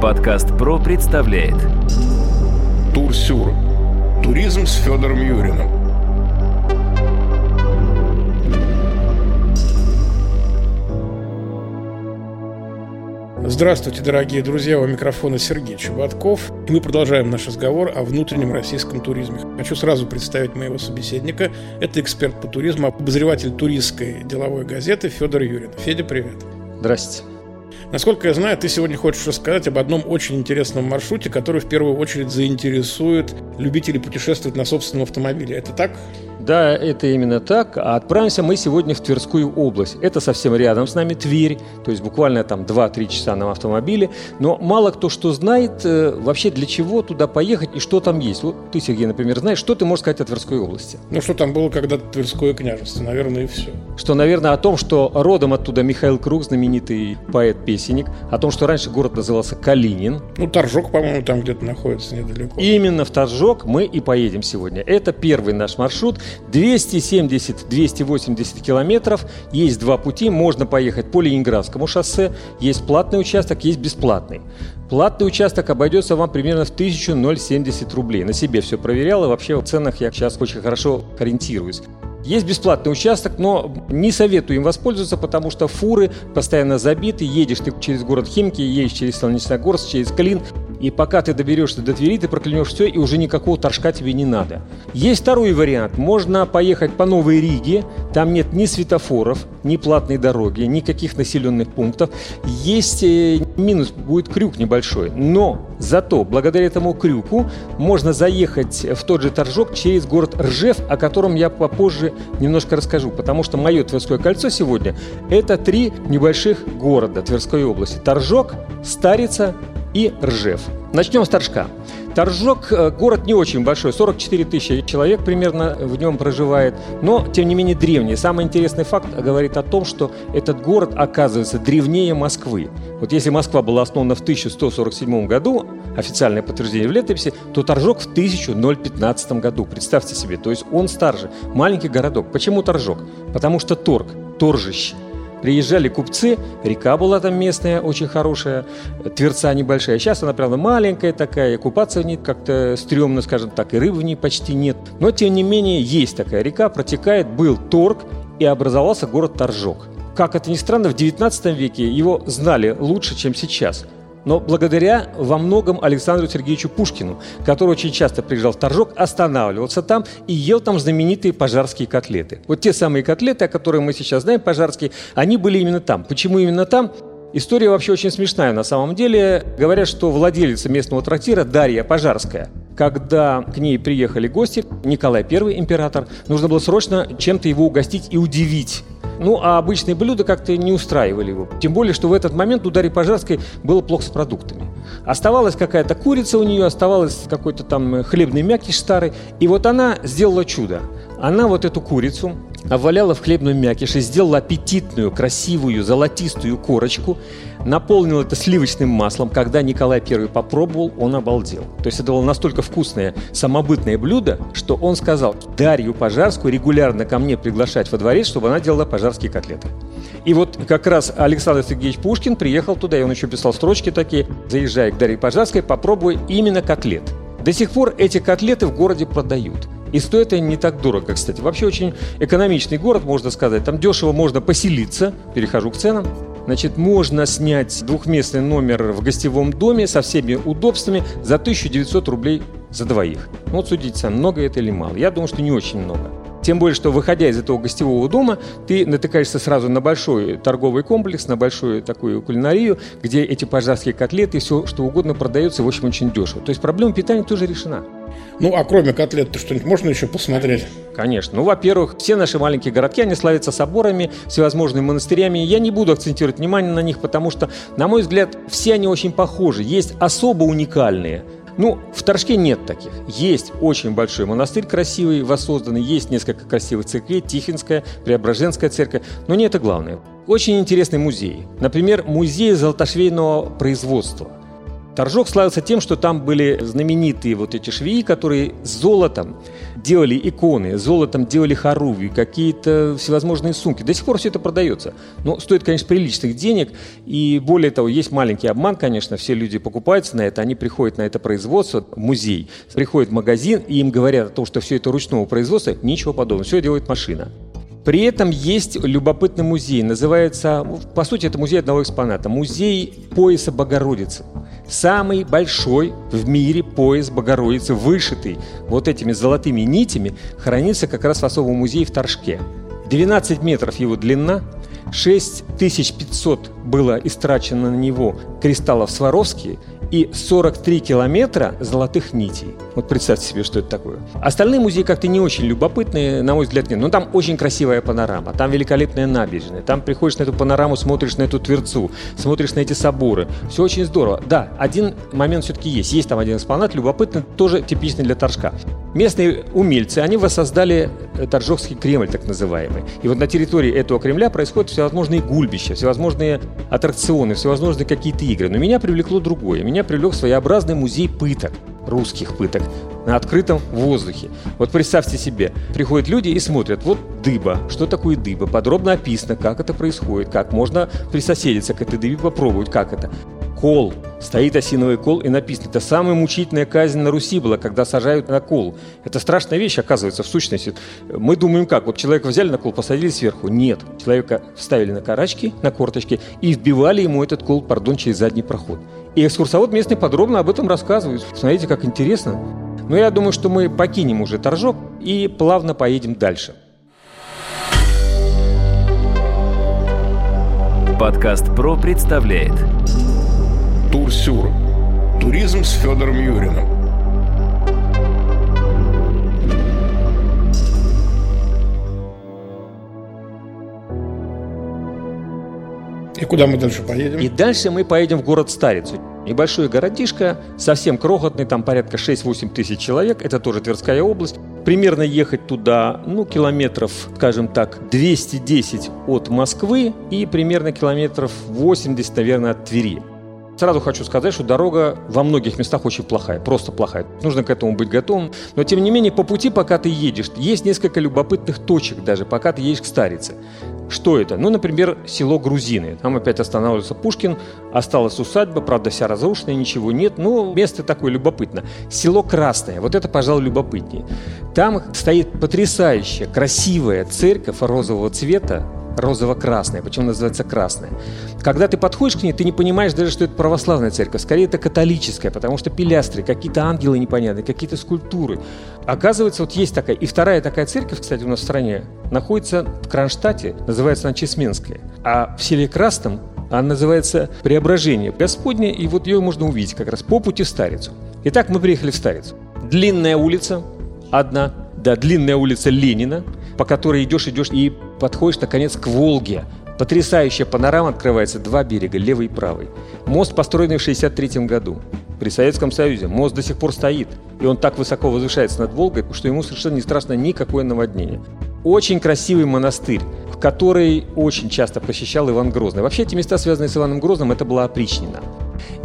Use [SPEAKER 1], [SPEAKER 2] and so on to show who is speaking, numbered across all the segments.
[SPEAKER 1] Подкаст ПРО представляет
[SPEAKER 2] Турсюр. Туризм с Федором Юриным. Здравствуйте, дорогие друзья, у микрофона Сергей Чеботков. И мы продолжаем наш разговор о внутреннем российском туризме. Хочу сразу представить моего собеседника. Это эксперт по туризму, обозреватель туристской деловой газеты Федор Юрин. Федя, привет.
[SPEAKER 3] Здрасте.
[SPEAKER 2] Насколько я знаю, ты сегодня хочешь рассказать об одном очень интересном маршруте, который в первую очередь заинтересует любителей путешествовать на собственном автомобиле. Это так?
[SPEAKER 3] Да, это именно так. А отправимся мы сегодня в Тверскую область. Это совсем рядом с нами Тверь, то есть буквально там 2-3 часа на автомобиле. Но мало кто что знает э, вообще для чего туда поехать и что там есть. Вот ты, Сергей, например, знаешь, что ты можешь сказать о Тверской области?
[SPEAKER 2] Ну, что там было когда-то Тверское княжество, наверное, и все.
[SPEAKER 3] Что, наверное, о том, что родом оттуда Михаил Круг, знаменитый поэт-песенник, о том, что раньше город назывался Калинин.
[SPEAKER 2] Ну, Торжок, по-моему, там где-то находится недалеко.
[SPEAKER 3] Именно в Торжок мы и поедем сегодня. Это первый наш маршрут. 270-280 километров. Есть два пути. Можно поехать по Ленинградскому шоссе. Есть платный участок, есть бесплатный. Платный участок обойдется вам примерно в 1070 рублей. На себе все проверял, и вообще в ценах я сейчас очень хорошо ориентируюсь. Есть бесплатный участок, но не советую им воспользоваться, потому что фуры постоянно забиты. Едешь ты через город Химки, едешь через Солнечногорск, через Клин. И пока ты доберешься до Твери, ты проклянешь все, и уже никакого торжка тебе не надо. Есть второй вариант. Можно поехать по Новой Риге. Там нет ни светофоров, ни платной дороги, никаких населенных пунктов. Есть э, минус, будет крюк небольшой. Но зато благодаря этому крюку можно заехать в тот же торжок через город Ржев, о котором я попозже немножко расскажу. Потому что мое Тверское кольцо сегодня – это три небольших города Тверской области. Торжок, Старица и Ржев. Начнем с Торжка. Торжок э, – город не очень большой, 44 тысячи человек примерно в нем проживает, но, тем не менее, древний. Самый интересный факт говорит о том, что этот город оказывается древнее Москвы. Вот если Москва была основана в 1147 году, официальное подтверждение в летописи, то Торжок в 1015 году. Представьте себе, то есть он старше. Маленький городок. Почему Торжок? Потому что торг, торжище – Приезжали купцы, река была там местная, очень хорошая, Тверца небольшая. Сейчас она, правда, маленькая такая, купаться в ней как-то стрёмно, скажем так, и рыбы в ней почти нет. Но, тем не менее, есть такая река, протекает, был торг, и образовался город Торжок. Как это ни странно, в 19 веке его знали лучше, чем сейчас – но благодаря во многом Александру Сергеевичу Пушкину, который очень часто приезжал в Торжок, останавливался там и ел там знаменитые пожарские котлеты. Вот те самые котлеты, о которых мы сейчас знаем, пожарские, они были именно там. Почему именно там? История вообще очень смешная на самом деле. Говорят, что владелица местного трактира Дарья Пожарская, когда к ней приехали гости, Николай I император, нужно было срочно чем-то его угостить и удивить ну, а обычные блюда как-то не устраивали его. Тем более, что в этот момент у Дарьи Пожарской было плохо с продуктами. Оставалась какая-то курица у нее, оставалась какой-то там хлебный мякиш старый. И вот она сделала чудо. Она вот эту курицу обваляла в хлебном мякише, сделала аппетитную, красивую, золотистую корочку, наполнила это сливочным маслом. Когда Николай I попробовал, он обалдел. То есть это было настолько вкусное, самобытное блюдо, что он сказал Дарью Пожарскую регулярно ко мне приглашать во дворец, чтобы она делала пожарские котлеты. И вот как раз Александр Сергеевич Пушкин приехал туда, и он еще писал строчки такие, заезжая к Дарье Пожарской, попробуй именно котлет. До сих пор эти котлеты в городе продают. И стоит они не так дорого, кстати. Вообще очень экономичный город, можно сказать. Там дешево можно поселиться. Перехожу к ценам. Значит, можно снять двухместный номер в гостевом доме со всеми удобствами за 1900 рублей за двоих. Ну, вот судите сами, много это или мало. Я думаю, что не очень много. Тем более, что выходя из этого гостевого дома, ты натыкаешься сразу на большой торговый комплекс, на большую такую кулинарию, где эти пожарские котлеты и все, что угодно продается, в общем, очень дешево. То есть проблема питания тоже решена.
[SPEAKER 2] Ну, а кроме котлет, то что-нибудь можно еще посмотреть?
[SPEAKER 3] Конечно. Ну, во-первых, все наши маленькие городки, они славятся соборами, всевозможными монастырями. Я не буду акцентировать внимание на них, потому что, на мой взгляд, все они очень похожи. Есть особо уникальные – ну, в Торжке нет таких. Есть очень большой монастырь красивый, воссозданный, есть несколько красивых церквей, Тихинская, Преображенская церковь, но не это главное. Очень интересный музей. Например, музей золотошвейного производства. Торжок славился тем, что там были знаменитые вот эти швеи, которые золотом делали иконы, золотом делали хоругви, какие-то всевозможные сумки. До сих пор все это продается. Но стоит, конечно, приличных денег. И более того, есть маленький обман, конечно, все люди покупаются на это, они приходят на это производство, музей, приходят в магазин, и им говорят о том, что все это ручного производства, ничего подобного, все делает машина. При этом есть любопытный музей, называется, по сути, это музей одного экспоната, музей пояса Богородицы. Самый большой в мире пояс Богородицы, вышитый вот этими золотыми нитями, хранится как раз в особом музее в Торжке. 12 метров его длина, 6500 было истрачено на него кристаллов Сваровски и 43 километра золотых нитей. Вот представьте себе, что это такое. Остальные музеи как-то не очень любопытные, на мой взгляд, нет. Но там очень красивая панорама, там великолепная набережная. Там приходишь на эту панораму, смотришь на эту Тверцу, смотришь на эти соборы. Все очень здорово. Да, один момент все-таки есть. Есть там один экспонат, любопытный, тоже типичный для Торжка. Местные умельцы, они воссоздали э, Торжокский Кремль, так называемый. И вот на территории этого Кремля происходят всевозможные гульбища, всевозможные аттракционы, всевозможные какие-то игры. Но меня привлекло другое. Меня привлек своеобразный музей пыток русских пыток на открытом воздухе. Вот представьте себе, приходят люди и смотрят, вот дыба, что такое дыба, подробно описано, как это происходит, как можно присоседиться к этой дыбе, попробовать, как это. Кол. Стоит осиновый кол и написано, это самая мучительная казнь на Руси была, когда сажают на кол. Это страшная вещь, оказывается, в сущности. Мы думаем как, вот человека взяли на кол, посадили сверху. Нет, человека вставили на карачки, на корточки и вбивали ему этот кол, пардон, через задний проход. И экскурсовод местный подробно об этом рассказывает. Смотрите, как интересно. Но я думаю, что мы покинем уже Торжок и плавно поедем дальше.
[SPEAKER 1] Подкаст «Про» представляет
[SPEAKER 2] Турсюр. Туризм с Федором Юриным. И куда мы дальше поедем?
[SPEAKER 3] И дальше мы поедем в город Старицу. Небольшой городишко, совсем крохотный, там порядка 6-8 тысяч человек, это тоже Тверская область. Примерно ехать туда, ну, километров, скажем так, 210 от Москвы и примерно километров 80, наверное, от Твери. Сразу хочу сказать, что дорога во многих местах очень плохая, просто плохая. Нужно к этому быть готовым. Но тем не менее, по пути, пока ты едешь, есть несколько любопытных точек даже, пока ты едешь к Старице. Что это? Ну, например, село Грузины. Там опять останавливается Пушкин, осталась усадьба, правда, вся разрушенная, ничего нет. Но место такое любопытно. Село Красное. Вот это, пожалуй, любопытнее. Там стоит потрясающая, красивая церковь розового цвета, розово-красная. Почему называется красная? Когда ты подходишь к ней, ты не понимаешь даже, что это православная церковь. Скорее, это католическая, потому что пилястры, какие-то ангелы непонятные, какие-то скульптуры. Оказывается, вот есть такая. И вторая такая церковь, кстати, у нас в стране, находится в Кронштадте, называется она Чесменская. А в селе Красном она называется «Преображение Господне», и вот ее можно увидеть как раз по пути в Старицу. Итак, мы приехали в Старицу. Длинная улица, одна, да, длинная улица Ленина, по которой идешь, идешь и подходишь, наконец, к Волге. Потрясающая панорама открывается, два берега, левый и правый. Мост, построенный в 1963 году. При Советском Союзе мост до сих пор стоит. И он так высоко возвышается над Волгой, что ему совершенно не страшно никакое наводнение. Очень красивый монастырь, в который очень часто посещал Иван Грозный. Вообще эти места, связанные с Иваном Грозным, это была опричнина.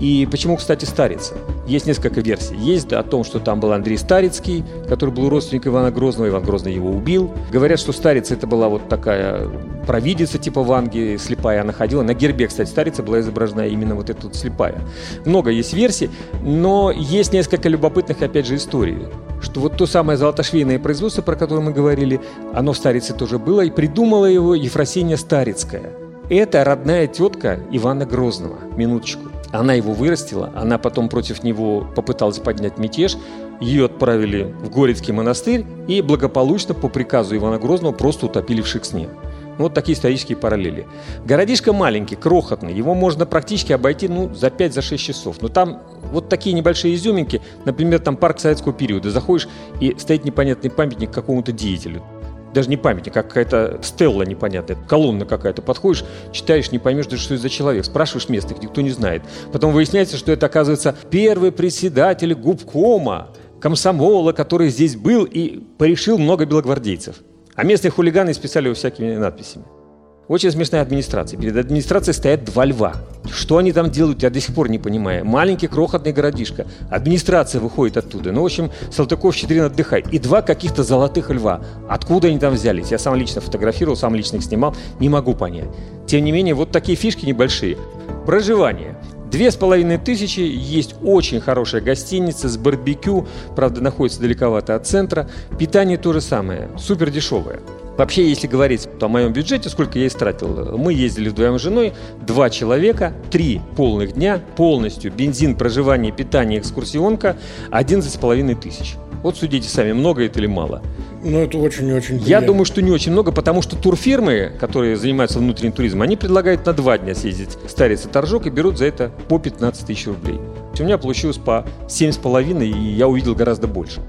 [SPEAKER 3] И почему, кстати, Старица? Есть несколько версий. Есть о том, что там был Андрей Старицкий, который был родственник Ивана Грозного, Иван Грозный его убил. Говорят, что Старица это была вот такая провидица типа Ванги, слепая она ходила. На гербе, кстати, Старица была изображена именно вот эта вот слепая. Много есть версий, но есть несколько любопытных, опять же, историй что вот то самое золотошвейное производство, про которое мы говорили, оно в Старице тоже было, и придумала его Ефросинья Старицкая. Это родная тетка Ивана Грозного, минуточку. Она его вырастила, она потом против него попыталась поднять мятеж, ее отправили в Горецкий монастырь и благополучно по приказу Ивана Грозного просто утопили в Шексне. Ну, вот такие исторические параллели. Городишко маленький, крохотный, его можно практически обойти ну, за 5-6 часов. Но там вот такие небольшие изюминки, например, там парк советского периода. Заходишь и стоит непонятный памятник какому-то деятелю даже не памятник, а какая-то стелла непонятная, колонна какая-то. Подходишь, читаешь, не поймешь даже, что это за человек. Спрашиваешь местных, никто не знает. Потом выясняется, что это, оказывается, первый председатель губкома, комсомола, который здесь был и порешил много белогвардейцев. А местные хулиганы исписали его всякими надписями. Очень смешная администрация. Перед администрацией стоят два льва. Что они там делают, я до сих пор не понимаю. Маленький крохотный городишко. Администрация выходит оттуда. Ну, в общем, Салтыков-Щедрин отдыхает. И два каких-то золотых льва. Откуда они там взялись? Я сам лично фотографировал, сам лично их снимал. Не могу понять. Тем не менее, вот такие фишки небольшие. Проживание. Две с половиной тысячи, есть очень хорошая гостиница с барбекю, правда, находится далековато от центра. Питание то же самое, супер дешевое. Вообще, если говорить о моем бюджете, сколько я истратил, мы ездили вдвоем с женой, два человека, три полных дня, полностью, бензин, проживание, питание, экскурсионка, 11,5 тысяч. Вот судите сами, много это или мало.
[SPEAKER 2] Ну, это очень-очень
[SPEAKER 3] Я думаю, что не очень много, потому что турфирмы, которые занимаются внутренним туризмом, они предлагают на два дня съездить в Старец и Торжок и берут за это по 15 тысяч рублей. У меня получилось по 7,5, и я увидел гораздо больше.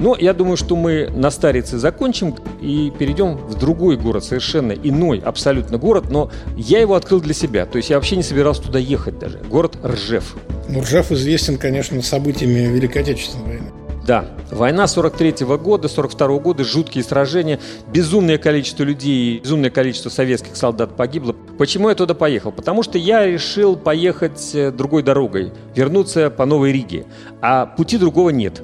[SPEAKER 3] Но я думаю, что мы на Старице закончим и перейдем в другой город, совершенно иной, абсолютно город, но я его открыл для себя. То есть я вообще не собирался туда ехать даже. Город Ржев.
[SPEAKER 2] Ну, Ржев известен, конечно, событиями Великой Отечественной войны.
[SPEAKER 3] Да, война 43 -го года, 42 -го года, жуткие сражения, безумное количество людей, безумное количество советских солдат погибло. Почему я туда поехал? Потому что я решил поехать э, другой дорогой, вернуться по Новой Риге, а пути другого нет.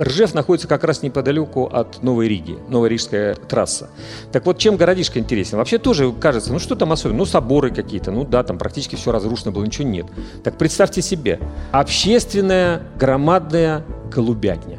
[SPEAKER 3] Ржев находится как раз неподалеку от Новой Риги, Новорижская трасса. Так вот, чем городишко интересен? Вообще тоже кажется, ну что там особенно? Ну соборы какие-то, ну да, там практически все разрушено было, ничего нет. Так представьте себе, общественная громадная голубятня.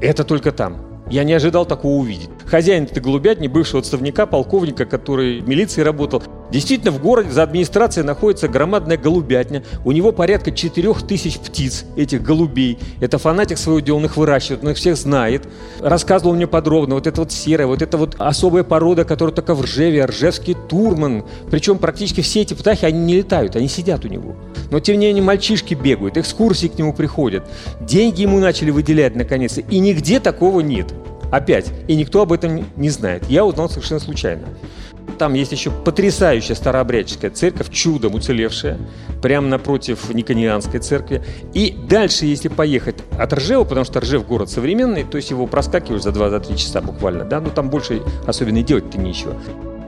[SPEAKER 3] Это только там. Я не ожидал такого увидеть. Хозяин этой голубятни, бывшего отставника, полковника, который в милиции работал, действительно в городе за администрацией находится громадная голубятня. У него порядка 4000 птиц, этих голубей. Это фанатик своего дела, он их выращивает, он их всех знает. Рассказывал мне подробно, вот это вот серая, вот это вот особая порода, которая только в Ржеве, ржевский турман. Причем практически все эти птахи, они не летают, они сидят у него. Но тем не менее мальчишки бегают, экскурсии к нему приходят. Деньги ему начали выделять наконец-то, и нигде такого нет. Опять. И никто об этом не знает. Я узнал совершенно случайно. Там есть еще потрясающая старообрядческая церковь, чудом уцелевшая, прямо напротив Никонианской церкви. И дальше, если поехать от Ржева, потому что Ржев город современный, то есть его проскакиваешь за 2-3 часа буквально, да, ну там больше особенно делать-то нечего,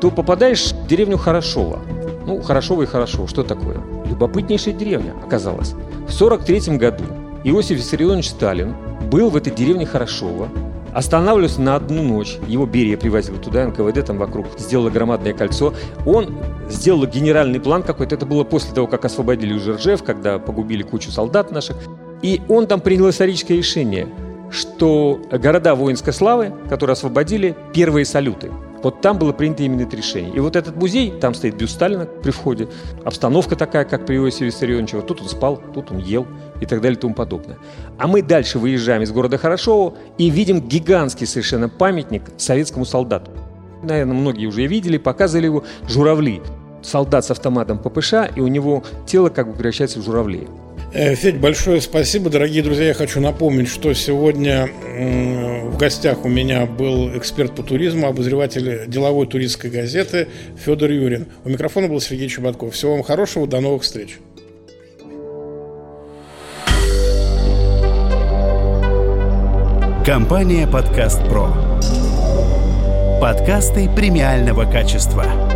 [SPEAKER 3] то попадаешь в деревню Хорошова. Ну, Хорошова и Хорошо. Что такое? Любопытнейшая деревня оказалась. В 43 году Иосиф Виссарионович Сталин был в этой деревне Хорошова, Останавливался на одну ночь. Его Берия привозил туда, НКВД там вокруг сделала громадное кольцо. Он сделал генеральный план какой-то. Это было после того, как освободили уже Ржев, когда погубили кучу солдат наших. И он там принял историческое решение, что города воинской славы, которые освободили, первые салюты – вот там было принято именно это решение. И вот этот музей, там стоит бюст Сталина при входе, обстановка такая, как при Иосифе Виссарионовиче. Тут он спал, тут он ел и так далее и тому подобное. А мы дальше выезжаем из города Хорошово и видим гигантский совершенно памятник советскому солдату. Наверное, многие уже видели, показывали его журавли. Солдат с автоматом ППШ, и у него тело как бы превращается в журавлей.
[SPEAKER 2] Э, Федь, большое спасибо. Дорогие друзья, я хочу напомнить, что сегодня в гостях у меня был эксперт по туризму, обозреватель деловой туристской газеты Федор Юрин. У микрофона был Сергей Чеботков. Всего вам хорошего, до новых встреч.
[SPEAKER 4] Компания «Подкаст Про». Подкасты премиального качества.